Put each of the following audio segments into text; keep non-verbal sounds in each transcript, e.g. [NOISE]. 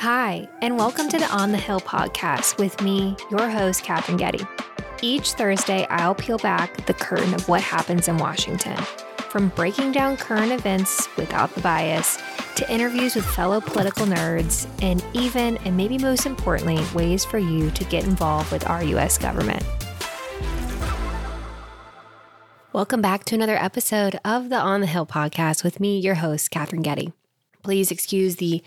Hi, and welcome to the On the Hill podcast with me, your host, Katherine Getty. Each Thursday, I'll peel back the curtain of what happens in Washington, from breaking down current events without the bias to interviews with fellow political nerds, and even, and maybe most importantly, ways for you to get involved with our U.S. government. Welcome back to another episode of the On the Hill podcast with me, your host, Katherine Getty. Please excuse the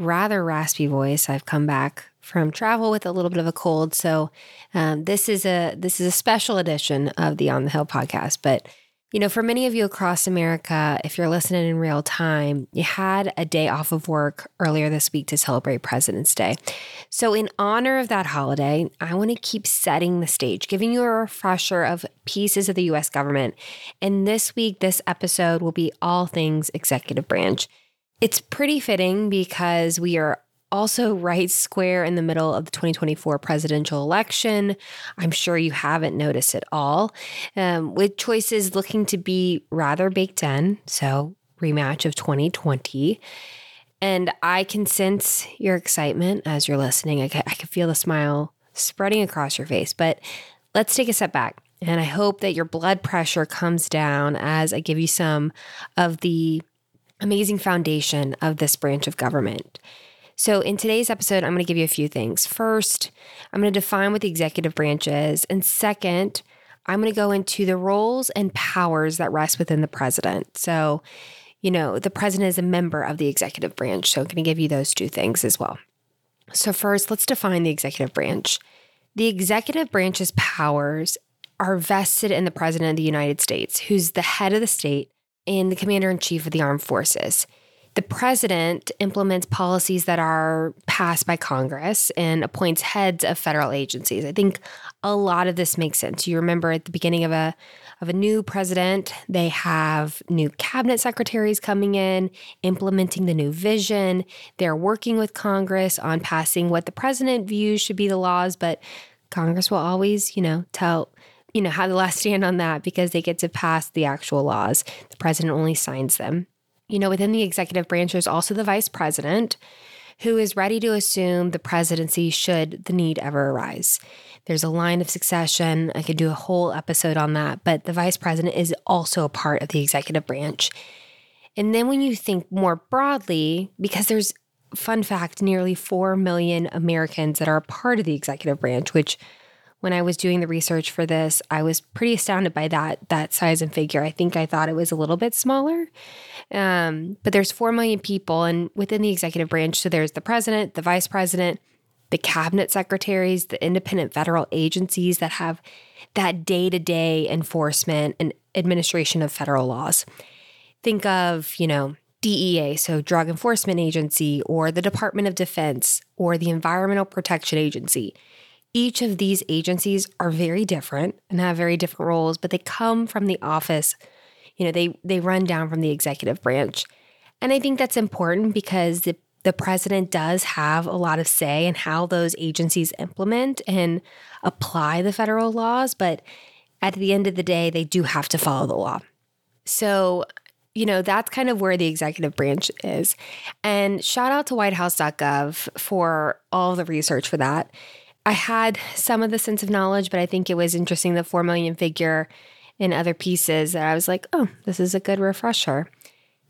rather raspy voice. I've come back from travel with a little bit of a cold, so um, this is a this is a special edition of the On the Hill podcast. But you know, for many of you across America, if you're listening in real time, you had a day off of work earlier this week to celebrate President's Day. So, in honor of that holiday, I want to keep setting the stage, giving you a refresher of pieces of the US government. And this week, this episode will be all things executive branch. It's pretty fitting because we are also right square in the middle of the 2024 presidential election. I'm sure you haven't noticed it all, um, with choices looking to be rather baked in. So, rematch of 2020. And I can sense your excitement as you're listening. I can, I can feel the smile spreading across your face. But let's take a step back. And I hope that your blood pressure comes down as I give you some of the amazing foundation of this branch of government. So, in today's episode, I'm going to give you a few things. First, I'm going to define what the executive branch is. And second, I'm going to go into the roles and powers that rest within the president. So, you know, the president is a member of the executive branch. So, I'm going to give you those two things as well. So, first, let's define the executive branch. The executive branch's powers are vested in the president of the United States, who's the head of the state and the commander in chief of the armed forces the president implements policies that are passed by Congress and appoints heads of federal agencies. I think a lot of this makes sense. You remember at the beginning of a of a new president, they have new cabinet secretaries coming in, implementing the new vision. They're working with Congress on passing what the president views should be the laws, but Congress will always, you know, tell you know, have the last stand on that because they get to pass the actual laws. The president only signs them you know, within the executive branch, there's also the vice president who is ready to assume the presidency should the need ever arise. There's a line of succession. I could do a whole episode on that, but the vice president is also a part of the executive branch. And then when you think more broadly, because there's fun fact, nearly 4 million Americans that are part of the executive branch, which when I was doing the research for this, I was pretty astounded by that that size and figure. I think I thought it was a little bit smaller. Um, but there's 4 million people and within the executive branch, so there's the president, the vice president, the cabinet secretaries, the independent federal agencies that have that day-to-day enforcement and administration of federal laws. Think of, you know, DEA, so Drug Enforcement Agency, or the Department of Defense, or the Environmental Protection Agency. Each of these agencies are very different and have very different roles, but they come from the office. You know, they they run down from the executive branch. And I think that's important because the the president does have a lot of say in how those agencies implement and apply the federal laws, but at the end of the day, they do have to follow the law. So, you know, that's kind of where the executive branch is. And shout out to whitehouse.gov for all the research for that. I had some of the sense of knowledge, but I think it was interesting the 4 million figure in other pieces that I was like, oh, this is a good refresher.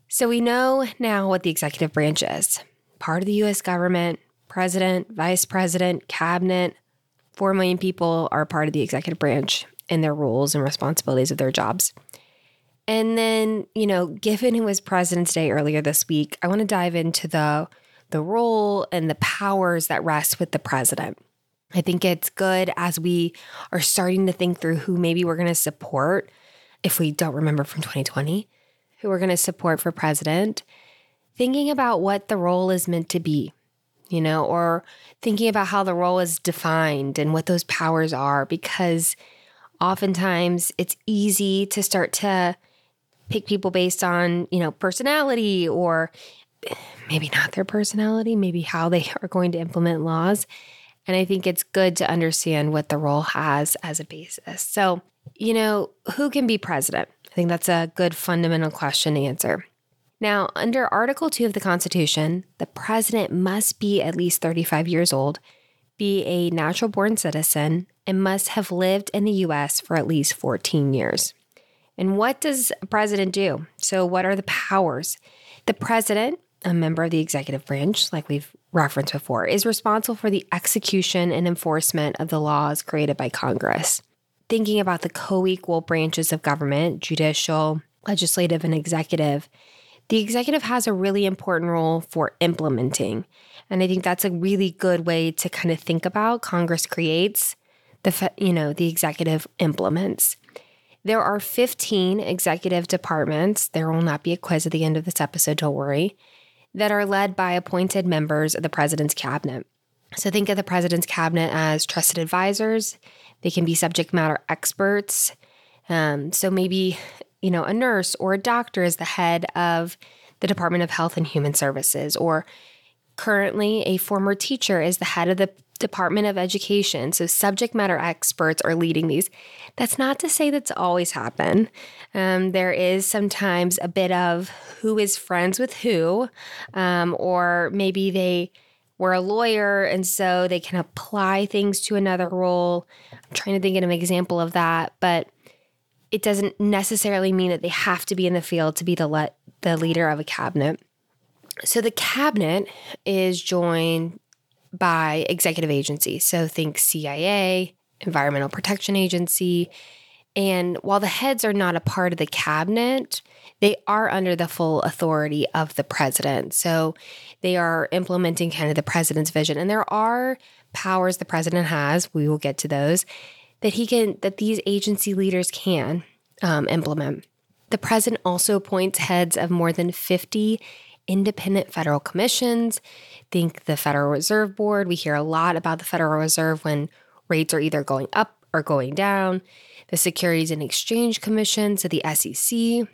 So we know now what the executive branch is part of the US government, president, vice president, cabinet. 4 million people are part of the executive branch in their roles and responsibilities of their jobs. And then, you know, given it was President's Day earlier this week, I want to dive into the the role and the powers that rest with the president. I think it's good as we are starting to think through who maybe we're going to support if we don't remember from 2020, who we're going to support for president, thinking about what the role is meant to be, you know, or thinking about how the role is defined and what those powers are, because oftentimes it's easy to start to pick people based on, you know, personality or maybe not their personality, maybe how they [LAUGHS] are going to implement laws. And I think it's good to understand what the role has as a basis. So, you know, who can be president? I think that's a good fundamental question to answer. Now, under Article 2 of the Constitution, the president must be at least 35 years old, be a natural born citizen, and must have lived in the US for at least 14 years. And what does a president do? So, what are the powers? The president, a member of the executive branch, like we've referenced before, is responsible for the execution and enforcement of the laws created by Congress. Thinking about the co equal branches of government, judicial, legislative, and executive, the executive has a really important role for implementing. And I think that's a really good way to kind of think about Congress creates, the you know, the executive implements. There are 15 executive departments. There will not be a quiz at the end of this episode, don't worry, that are led by appointed members of the president's cabinet. So think of the president's cabinet as trusted advisors. They can be subject matter experts. Um, so maybe, you know, a nurse or a doctor is the head of the Department of Health and Human Services, or currently a former teacher is the head of the Department of Education. So, subject matter experts are leading these. That's not to say that's always happen. Um, there is sometimes a bit of who is friends with who, um, or maybe they were a lawyer and so they can apply things to another role. I'm trying to think of an example of that, but it doesn't necessarily mean that they have to be in the field to be the le- the leader of a cabinet. So the cabinet is joined by executive agencies. So think CIA, Environmental Protection Agency. And while the heads are not a part of the cabinet, they are under the full authority of the president. So they are implementing kind of the president's vision. And there are powers the president has, we will get to those, that he can, that these agency leaders can um, implement. The president also appoints heads of more than 50 independent federal commissions. Think the Federal Reserve Board. We hear a lot about the Federal Reserve when rates are either going up or going down. The Securities and Exchange Commission, so the SEC,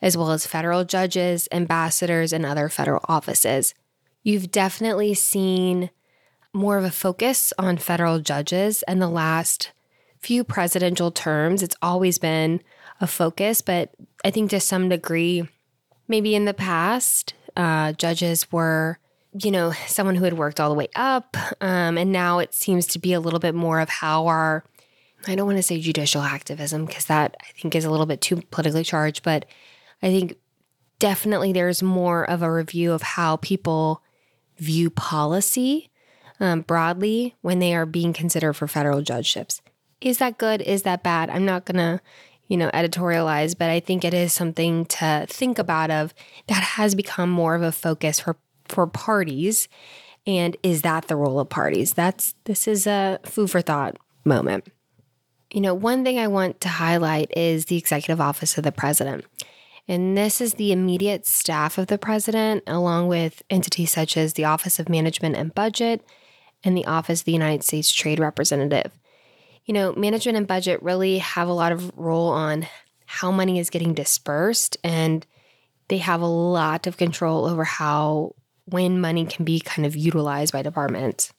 as well as federal judges, ambassadors, and other federal offices. You've definitely seen more of a focus on federal judges in the last few presidential terms. It's always been a focus, but I think to some degree, maybe in the past, uh, judges were, you know, someone who had worked all the way up. Um, and now it seems to be a little bit more of how our, I don't want to say judicial activism because that I think is a little bit too politically charged, but I think definitely there's more of a review of how people view policy um, broadly when they are being considered for federal judgeships. Is that good? Is that bad? I'm not going to you know, editorialize, but I think it is something to think about of that has become more of a focus for for parties. And is that the role of parties? That's this is a food for thought moment. You know, one thing I want to highlight is the executive office of the president. And this is the immediate staff of the president, along with entities such as the Office of Management and Budget and the Office of the United States Trade Representative you know, management and budget really have a lot of role on how money is getting dispersed and they have a lot of control over how when money can be kind of utilized by departments.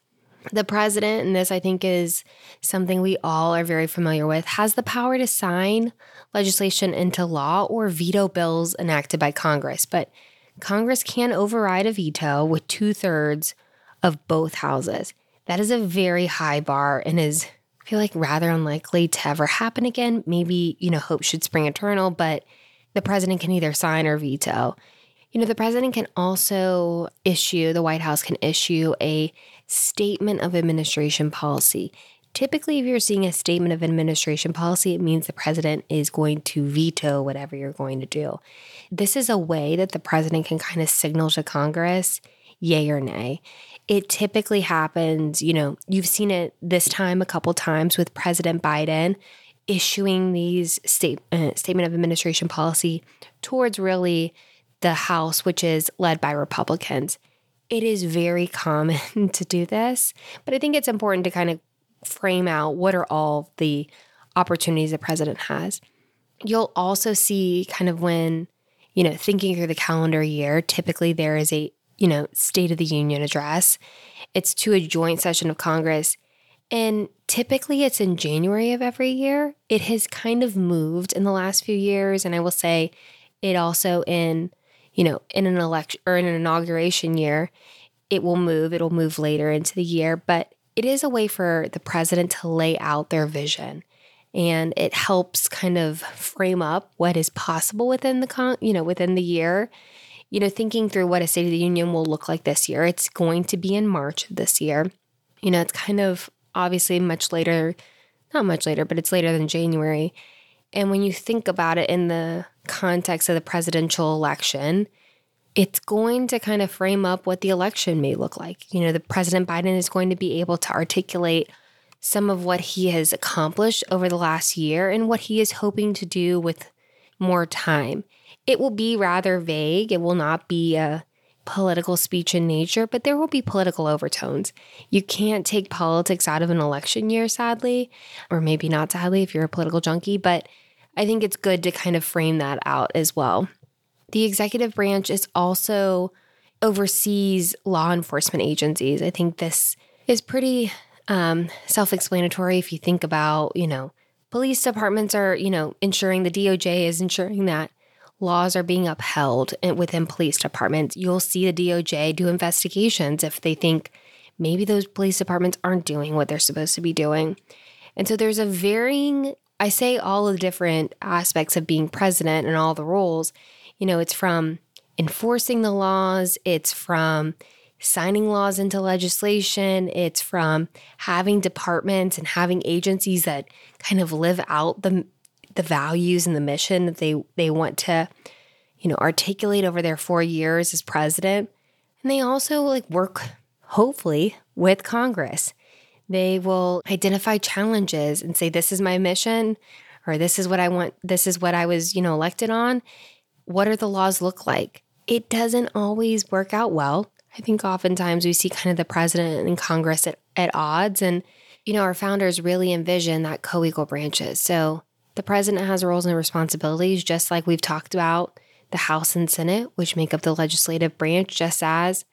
The president, and this I think is something we all are very familiar with, has the power to sign legislation into law or veto bills enacted by Congress. But Congress can override a veto with two thirds of both houses. That is a very high bar and is I feel like rather unlikely to ever happen again. Maybe, you know, hope should spring eternal, but the president can either sign or veto. You know, the president can also issue, the White House can issue a statement of administration policy. Typically, if you're seeing a statement of administration policy, it means the president is going to veto whatever you're going to do. This is a way that the president can kind of signal to Congress, yay or nay. It typically happens, you know, you've seen it this time a couple times with President Biden issuing these state, uh, statement of administration policy towards really the House, which is led by Republicans. It is very [LAUGHS] common to do this, but I think it's important to kind of frame out what are all the opportunities the president has. You'll also see kind of when, you know, thinking through the calendar year, typically there is a you know, State of the Union address. It's to a joint session of Congress. And typically it's in January of every year. It has kind of moved in the last few years. And I will say it also in, you know, in an election or in an inauguration year, it will move. It'll move later into the year, but it is a way for the president to lay out their vision and it helps kind of frame up what is possible within the con- you know within the year you know thinking through what a state of the union will look like this year. It's going to be in march of this year. You know it's kind of obviously much later not much later but it's later than january. And when you think about it in the context of the presidential election it's going to kind of frame up what the election may look like. You know the president biden is going to be able to articulate some of what he has accomplished over the last year and what he is hoping to do with more time. It will be rather vague. It will not be a political speech in nature, but there will be political overtones. You can't take politics out of an election year, sadly, or maybe not sadly if you're a political junkie, but I think it's good to kind of frame that out as well. The executive branch is also oversees law enforcement agencies. I think this is pretty um, self explanatory if you think about, you know, police departments are, you know, ensuring the DOJ is ensuring that laws are being upheld within police departments. You'll see the DOJ do investigations if they think maybe those police departments aren't doing what they're supposed to be doing. And so there's a varying, I say all of the different aspects of being president and all the roles. You know, it's from enforcing the laws, it's from signing laws into legislation, it's from having departments and having agencies that kind of live out the the values and the mission that they they want to you know articulate over their 4 years as president. And they also like work hopefully with Congress. They will identify challenges and say this is my mission or this is what I want this is what I was, you know, elected on. What are the laws look like? It doesn't always work out well. I think oftentimes we see kind of the president and Congress at, at odds. And, you know, our founders really envision that co equal branches. So the president has roles and responsibilities, just like we've talked about the House and Senate, which make up the legislative branch, just as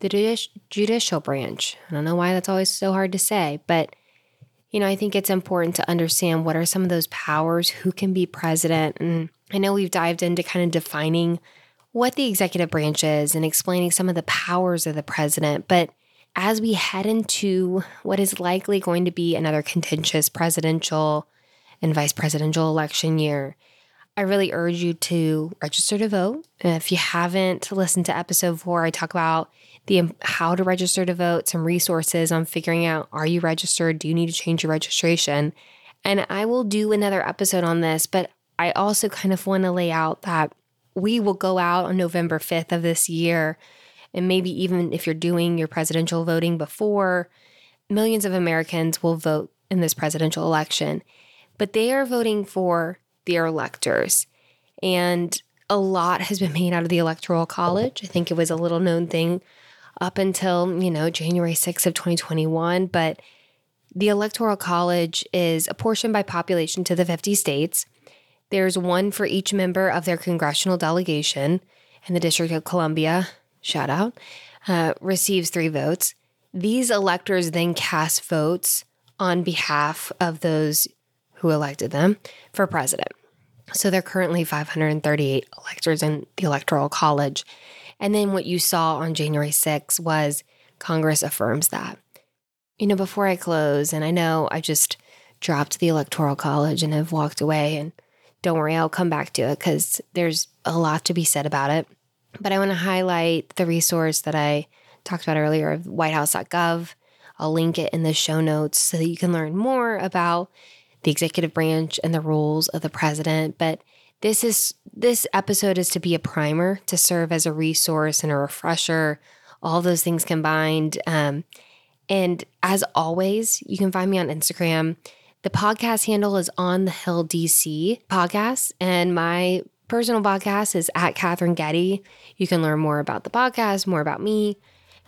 the judici- judicial branch. I don't know why that's always so hard to say, but you know, I think it's important to understand what are some of those powers, who can be president. And I know we've dived into kind of defining what the executive branch is and explaining some of the powers of the president. But as we head into what is likely going to be another contentious presidential and vice presidential election year, I really urge you to register to vote. If you haven't listened to episode four, I talk about the um, how to register to vote, some resources on figuring out are you registered? Do you need to change your registration? And I will do another episode on this, but I also kind of want to lay out that we will go out on November 5th of this year. And maybe even if you're doing your presidential voting before, millions of Americans will vote in this presidential election. But they are voting for their electors. And a lot has been made out of the Electoral College. I think it was a little known thing up until, you know, January 6th of 2021. But the Electoral College is apportioned by population to the 50 states. There's one for each member of their congressional delegation, and the District of Columbia, shout out, uh, receives three votes. These electors then cast votes on behalf of those who elected them for president. So there are currently 538 electors in the Electoral College. And then what you saw on January 6th was Congress affirms that. You know, before I close, and I know I just dropped the Electoral College and have walked away and don't worry, I'll come back to it because there's a lot to be said about it. But I want to highlight the resource that I talked about earlier of whitehouse.gov. I'll link it in the show notes so that you can learn more about the executive branch and the roles of the president. But this is this episode is to be a primer to serve as a resource and a refresher, all those things combined. Um, and as always, you can find me on Instagram the podcast handle is on the Hill DC podcast, and my personal podcast is at Katherine Getty. You can learn more about the podcast, more about me.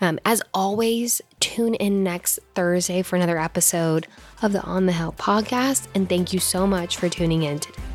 Um, as always, tune in next Thursday for another episode of the On the Hill podcast. And thank you so much for tuning in today.